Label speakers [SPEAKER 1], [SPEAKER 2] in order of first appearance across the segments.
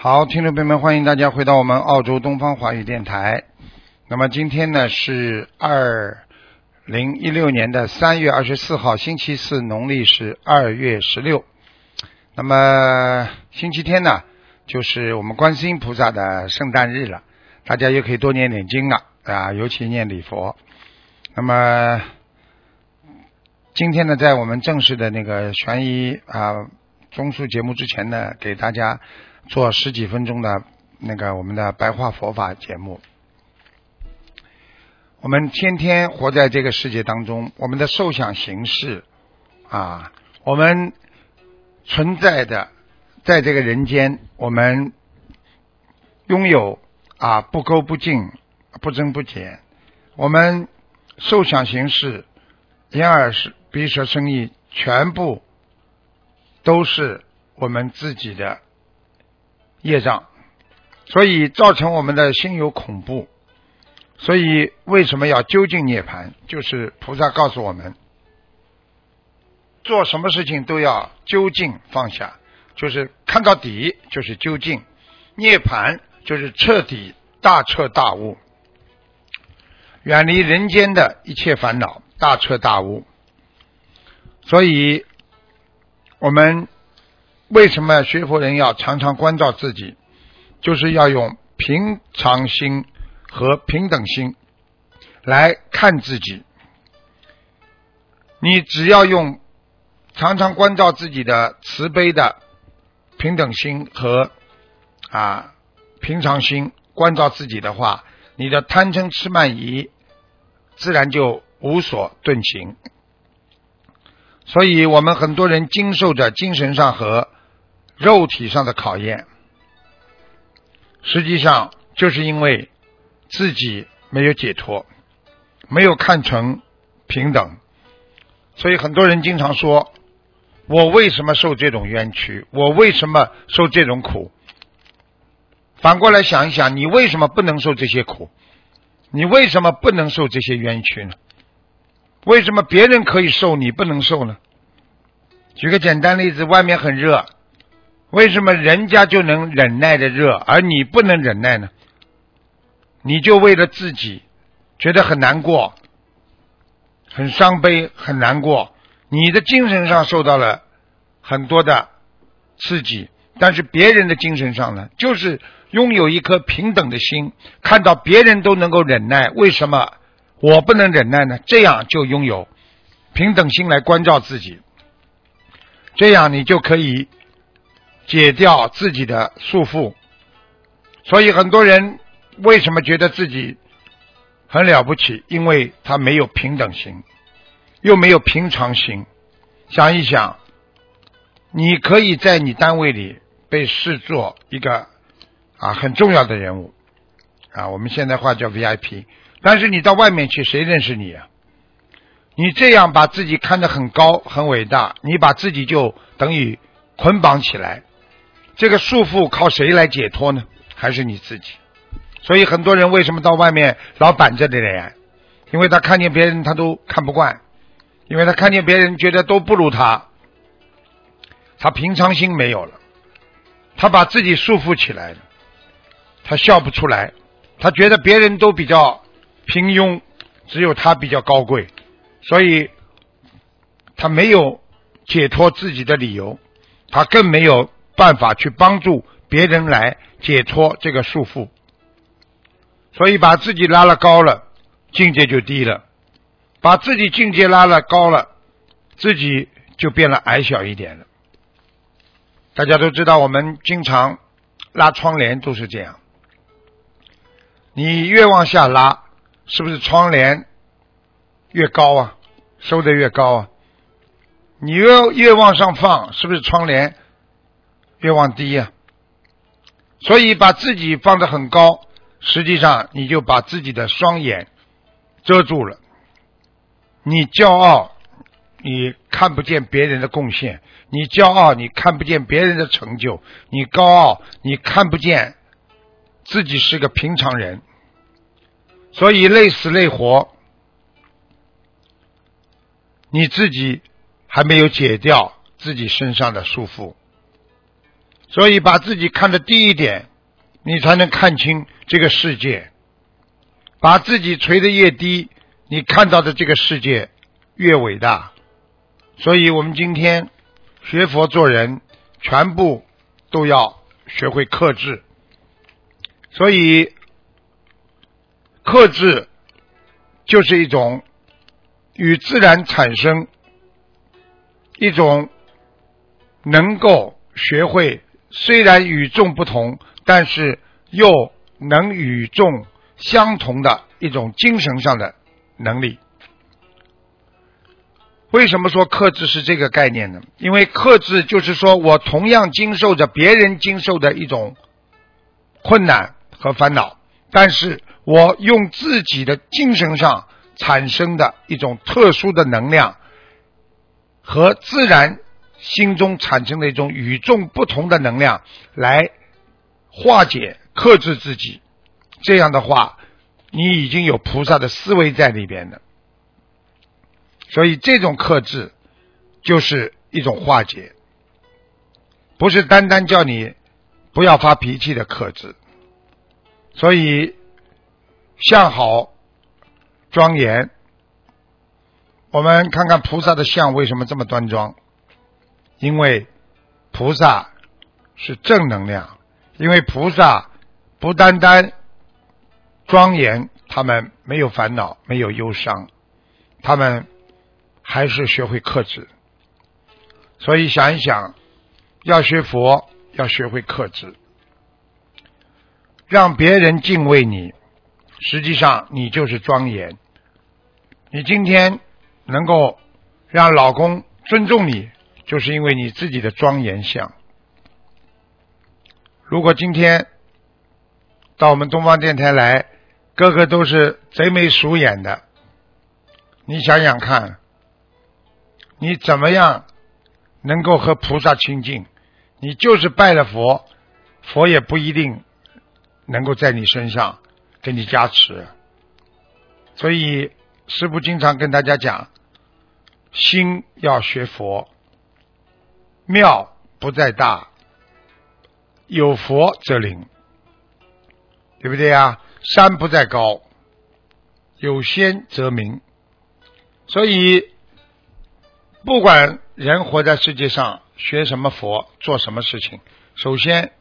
[SPEAKER 1] 好，听众朋友们，欢迎大家回到我们澳洲东方华语电台。那么今天呢是二零一六年的三月二十四号，星期四，农历是二月十六。那么星期天呢，就是我们观世音菩萨的圣诞日了，大家也可以多念点经了啊，尤其念礼佛。那么今天呢，在我们正式的那个悬疑啊综述节目之前呢，给大家。做十几分钟的那个我们的白话佛法节目，我们天天活在这个世界当中，我们的受想行识啊，我们存在的在这个人间，我们拥有啊不垢不净、不增不减，我们受想行识、眼耳鼻舌身意，全部都是我们自己的。业障，所以造成我们的心有恐怖。所以为什么要究竟涅槃？就是菩萨告诉我们，做什么事情都要究竟放下，就是看到底，就是究竟涅槃，就是彻底大彻大悟，远离人间的一切烦恼，大彻大悟。所以，我们。为什么学佛人要常常关照自己？就是要用平常心和平等心来看自己。你只要用常常关照自己的慈悲的平等心和啊平常心关照自己的话，你的贪嗔痴慢疑自然就无所遁形。所以我们很多人经受着精神上和肉体上的考验，实际上就是因为自己没有解脱，没有看成平等，所以很多人经常说：“我为什么受这种冤屈？我为什么受这种苦？”反过来想一想，你为什么不能受这些苦？你为什么不能受这些冤屈呢？为什么别人可以受，你不能受呢？举个简单例子，外面很热。为什么人家就能忍耐的热，而你不能忍耐呢？你就为了自己觉得很难过、很伤悲、很难过，你的精神上受到了很多的刺激，但是别人的精神上呢，就是拥有一颗平等的心，看到别人都能够忍耐，为什么我不能忍耐呢？这样就拥有平等心来关照自己，这样你就可以。解掉自己的束缚，所以很多人为什么觉得自己很了不起？因为他没有平等心，又没有平常心。想一想，你可以在你单位里被视作一个啊很重要的人物啊，我们现在话叫 VIP，但是你到外面去，谁认识你啊？你这样把自己看得很高很伟大，你把自己就等于捆绑起来。这个束缚靠谁来解脱呢？还是你自己？所以很多人为什么到外面老板着的脸？因为他看见别人他都看不惯，因为他看见别人觉得都不如他，他平常心没有了，他把自己束缚起来了，他笑不出来，他觉得别人都比较平庸，只有他比较高贵，所以他没有解脱自己的理由，他更没有。办法去帮助别人来解脱这个束缚，所以把自己拉了高了，境界就低了；把自己境界拉了高了，自己就变了矮小一点了。大家都知道，我们经常拉窗帘都是这样，你越往下拉，是不是窗帘越高啊？收的越高啊？你越越往上放，是不是窗帘？别往低呀。所以把自己放得很高，实际上你就把自己的双眼遮住了。你骄傲，你看不见别人的贡献；你骄傲，你看不见别人的成就；你高傲，你看不见自己是个平常人。所以累死累活，你自己还没有解掉自己身上的束缚。所以把自己看得低一点，你才能看清这个世界。把自己垂得越低，你看到的这个世界越伟大。所以我们今天学佛做人，全部都要学会克制。所以克制就是一种与自然产生一种能够学会。虽然与众不同，但是又能与众相同的一种精神上的能力。为什么说克制是这个概念呢？因为克制就是说我同样经受着别人经受的一种困难和烦恼，但是我用自己的精神上产生的一种特殊的能量和自然。心中产生的一种与众不同的能量，来化解、克制自己。这样的话，你已经有菩萨的思维在里边了。所以，这种克制就是一种化解，不是单单叫你不要发脾气的克制。所以，相好庄严。我们看看菩萨的相为什么这么端庄。因为菩萨是正能量，因为菩萨不单单庄严，他们没有烦恼，没有忧伤，他们还是学会克制。所以想一想，要学佛，要学会克制，让别人敬畏你，实际上你就是庄严。你今天能够让老公尊重你。就是因为你自己的庄严相。如果今天到我们东方电台来，个个都是贼眉鼠眼的，你想想看，你怎么样能够和菩萨亲近？你就是拜了佛，佛也不一定能够在你身上给你加持。所以师父经常跟大家讲，心要学佛。庙不在大，有佛则灵，对不对呀？山不在高，有仙则名。所以，不管人活在世界上，学什么佛，做什么事情，首先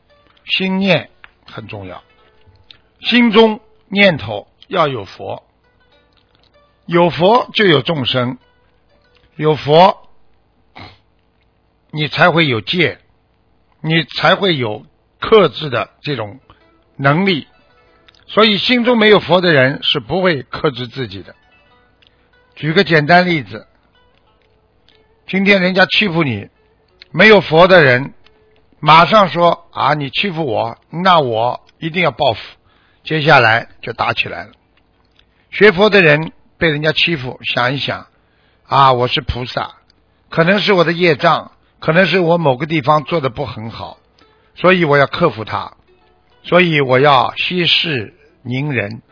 [SPEAKER 1] 心念很重要，心中念头要有佛，有佛就有众生，有佛。你才会有戒，你才会有克制的这种能力。所以，心中没有佛的人是不会克制自己的。举个简单例子，今天人家欺负你，没有佛的人马上说啊，你欺负我，那我一定要报复。接下来就打起来了。学佛的人被人家欺负，想一想啊，我是菩萨，可能是我的业障。可能是我某个地方做的不很好，所以我要克服它，所以我要息事宁人，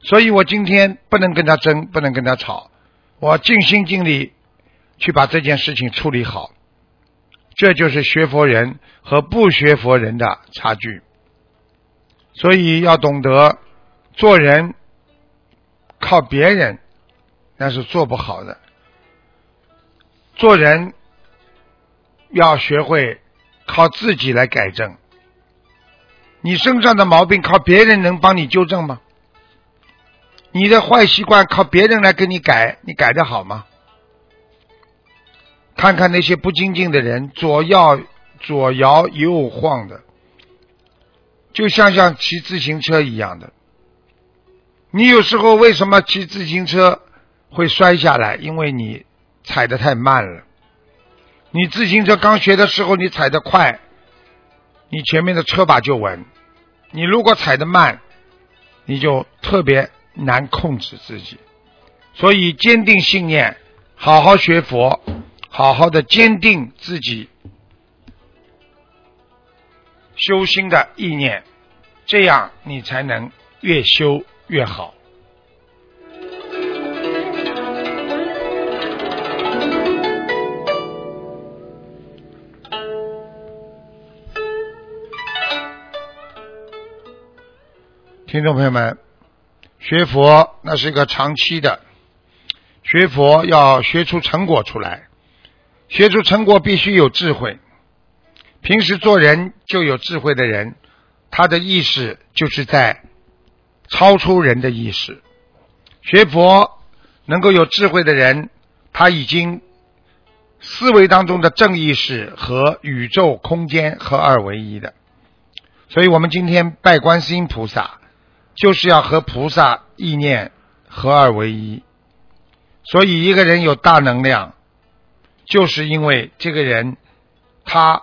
[SPEAKER 1] 所以我今天不能跟他争，不能跟他吵，我尽心尽力去把这件事情处理好。这就是学佛人和不学佛人的差距。所以要懂得做人靠别人那是做不好的，做人。要学会靠自己来改正。你身上的毛病靠别人能帮你纠正吗？你的坏习惯靠别人来给你改，你改得好吗？看看那些不精进的人，左摇左摇右晃的，就像像骑自行车一样的。你有时候为什么骑自行车会摔下来？因为你踩得太慢了。你自行车刚学的时候，你踩得快，你前面的车把就稳；你如果踩得慢，你就特别难控制自己。所以坚定信念，好好学佛，好好的坚定自己修心的意念，这样你才能越修越好。听众朋友们，学佛那是一个长期的，学佛要学出成果出来，学出成果必须有智慧。平时做人就有智慧的人，他的意识就是在超出人的意识。学佛能够有智慧的人，他已经思维当中的正意识和宇宙空间合二为一的。所以我们今天拜观世音菩萨。就是要和菩萨意念合二为一，所以一个人有大能量，就是因为这个人他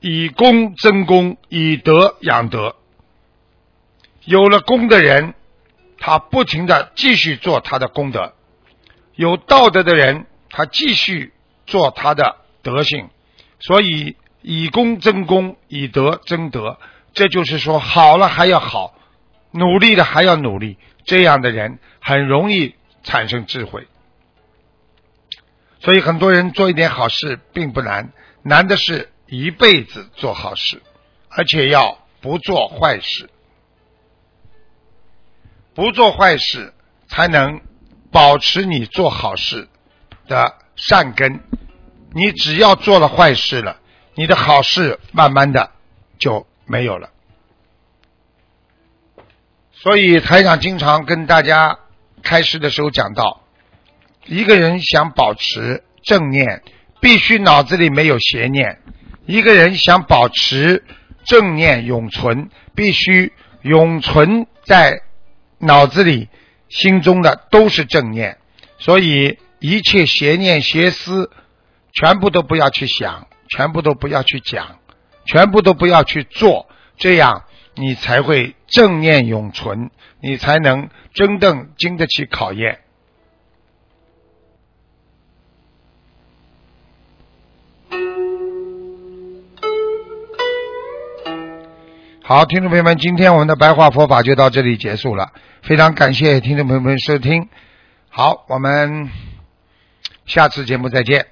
[SPEAKER 1] 以功增功，以德养德。有了功的人，他不停的继续做他的功德；有道德的人，他继续做他的德性。所以以功增功，以德增德，这就是说好了还要好。努力的还要努力，这样的人很容易产生智慧。所以很多人做一点好事并不难，难的是一辈子做好事，而且要不做坏事。不做坏事，才能保持你做好事的善根。你只要做了坏事了，你的好事慢慢的就没有了。所以台长经常跟大家开始的时候讲到，一个人想保持正念，必须脑子里没有邪念；一个人想保持正念永存，必须永存在脑子里、心中的都是正念。所以一切邪念、邪思，全部都不要去想，全部都不要去讲，全部都不要去做，这样。你才会正念永存，你才能真正经得起考验。好，听众朋友们，今天我们的白话佛法就到这里结束了，非常感谢听众朋友们收听。好，我们下次节目再见。